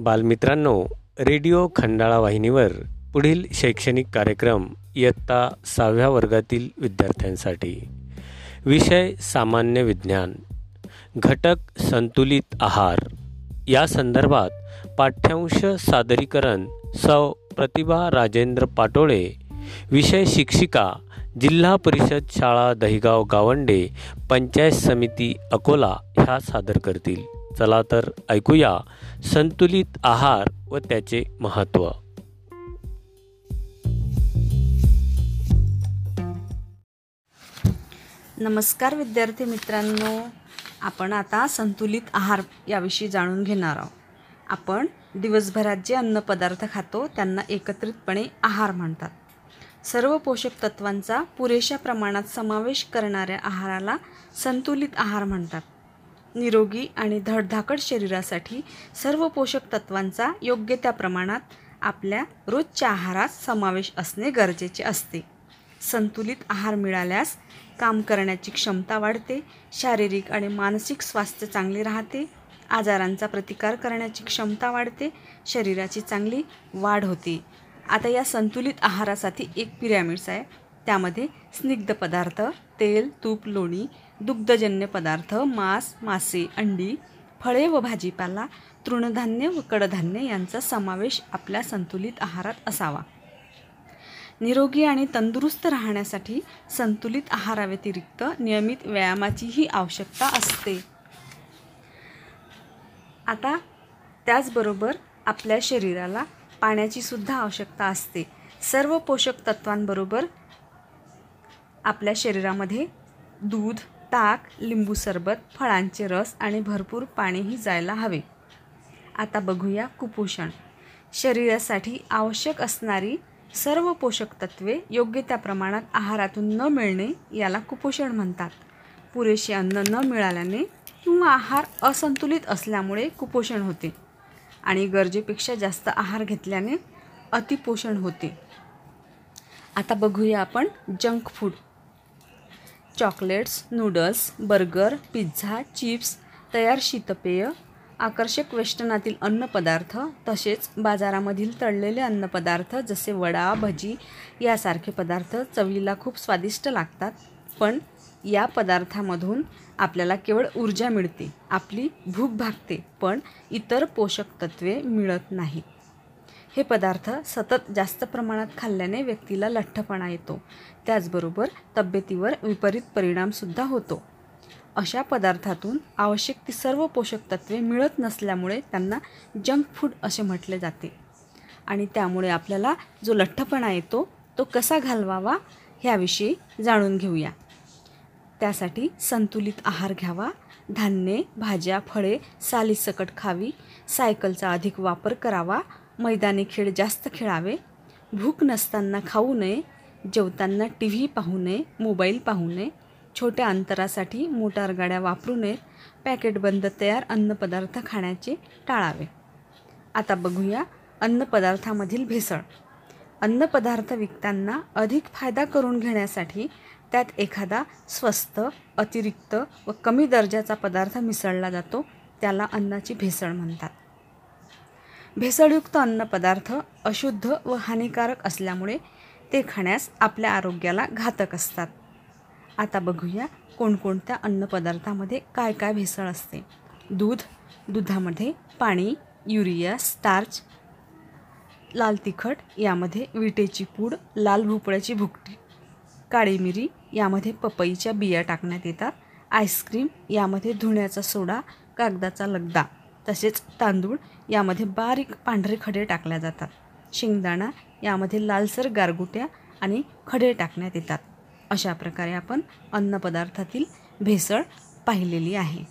बालमित्रांनो रेडिओ खंडाळा वाहिनीवर पुढील शैक्षणिक कार्यक्रम इयत्ता सहाव्या वर्गातील विद्यार्थ्यांसाठी. विषय सामान्य विज्ञान घटक संतुलित आहार. या संदर्भात पाठ्यांश सादरीकरण सौ प्रतिभा राजेंद्र पाटोळे विषय शिक्षिका जिल्हा परिषद शाळा दहिगाव गावंडे पंचायत समिती अकोला ह्या सादर करतील. चला तर ऐकूया संतुलित आहार व त्याचे महत्त्व नमस्कार विद्यार्थी मित्रांनो आपण आता संतुलित आहार याविषयी जाणून घेणार आहोत. आपण दिवसभरात जे अन्नपदार्थ खातो त्यांना एकत्रितपणे आहार म्हणतात. सर्व पोषक तत्वांचा पुरेशा प्रमाणात समावेश करणाऱ्या आहाराला संतुलित आहार म्हणतात. निरोगी आणि धडधाकड शरीरासाठी सर्व पोषक तत्वांचा योग्य त्या प्रमाणात आपल्या रोजच्या आहारात समावेश असणे गरजेचे असते. संतुलित आहार मिळाल्यास काम करण्याची क्षमता वाढते शारीरिक आणि मानसिक स्वास्थ्य चांगले राहते आजारांचा प्रतिकार करण्याची क्षमता वाढते शरीराची चांगली वाढ होते. आता या संतुलित आहारासाठी एक पिरॅमिड्स आहे त्यामध्ये स्निग्ध पदार्थ तेल तूप लोणी दुग्धजन्य पदार्थ मांस मासे अंडी फळे व भाजीपाला तृणधान्य व कडधान्य यांचा समावेश आपल्या संतुलित आहारात असावा. निरोगी आणि तंदुरुस्त राहण्यासाठी संतुलित आहाराव्यतिरिक्त नियमित व्यायामाचीही आवश्यकता असते. आता त्याचबरोबर आपल्या शरीराला पाण्याचीसुद्धा आवश्यकता असते. सर्व पोषक तत्वांबरोबर आपल्या शरीरामध्ये दूध ताक लिंबू सरबत फळांचे रस आणि भरपूर पाणीही जायला हवे. आता बघूया कुपोषण. शरीरासाठी आवश्यक असणारी सर्व पोषक तत्वे योग्य त्या प्रमाणात आहारातून न मिळणे याला कुपोषण म्हणतात. पुरेसे अन्न न मिळाल्याने किंवा आहार असंतुलित असल्यामुळे कुपोषण होते आणि गरजेपेक्षा जास्त आहार घेतल्याने अतिपोषण होते. आता बघूया आपण junk food. Chocolates noodles burger pizza chips तयार शीतपेय आकर्षक वेष्टनातील अन्नपदार्थ तसेच बाजारामधील तळलेले अन्नपदार्थ जसे वडा भजी यासारखे पदार्थ चवीला खूप स्वादिष्ट लागतात. पण या पदार्थामधून आपल्याला केवळ ऊर्जा मिळते आपली भूक भागते पण इतर पोषक तत्वे मिळत नाहीत. हे पदार्थ सतत जास्त प्रमाणात खाल्ल्याने व्यक्तीला लठ्ठपणा येतो. त्याचबरोबर तब्येतीवर विपरीत परिणामसुद्धा होतो. अशा पदार्थातून आवश्यक ती सर्व पोषक तत्वे मिळत नसल्यामुळे त्यांना जंक फूड असे म्हटले जाते. आणि त्यामुळे आपल्याला जो लठ्ठपणा येतो तो कसा घालवावा ह्याविषयी जाणून घेऊया. त्यासाठी संतुलित आहार घ्यावा. धान्ये भाज्या फळे सालीसकट खावी. सायकलचा अधिक वापर करावा. मैदानी खेळ जास्त खेळावे. भूक नसताना खाऊ नये. जेवताना टी व्ही पाहू नये. मोबाईल पाहू नये. छोट्या अंतरासाठी मोटारगाड्या वापरू नयेत पॅकेटबंद तयार अन्नपदार्थ खाण्याचे टाळावे. आता बघूया अन्नपदार्थामधील भेसळ. अन्नपदार्थ विकताना अधिक फायदा करून घेण्यासाठी त्यात एखादा स्वस्त अतिरिक्त व कमी दर्जाचा पदार्थ मिसळला जातो. त्याला अन्नाची भेसळ म्हणतात. भेसळयुक्त अन्नपदार्थ अशुद्ध व हानिकारक असल्यामुळे ते खाण्यास आपल्या आरोग्याला घातक असतात. आता बघूया कोणकोणत्या अन्नपदार्थामध्ये काय काय भेसळ असते. दूध दुधामध्ये पाणी युरिया स्टार्च लाल तिखट यामध्ये विटेची पूड लाल भोपळ्याची भुकटी काळी मिरी यामध्ये पपईच्या बिया टाकण्यात येतात आईस्क्रीम यामध्ये धुण्याचा सोडा कागदाचा लगदा. तसेच तांदूळ यामध्ये बारीक पांढरे खडे टाकल्या जातात. शेंगदाणा यामध्ये लालसर गारगुट्या आणि खडे टाकण्यात येतात. अशा प्रकारे आपण अन्नपदार्थातील भेसळ पाहिलेली आहे.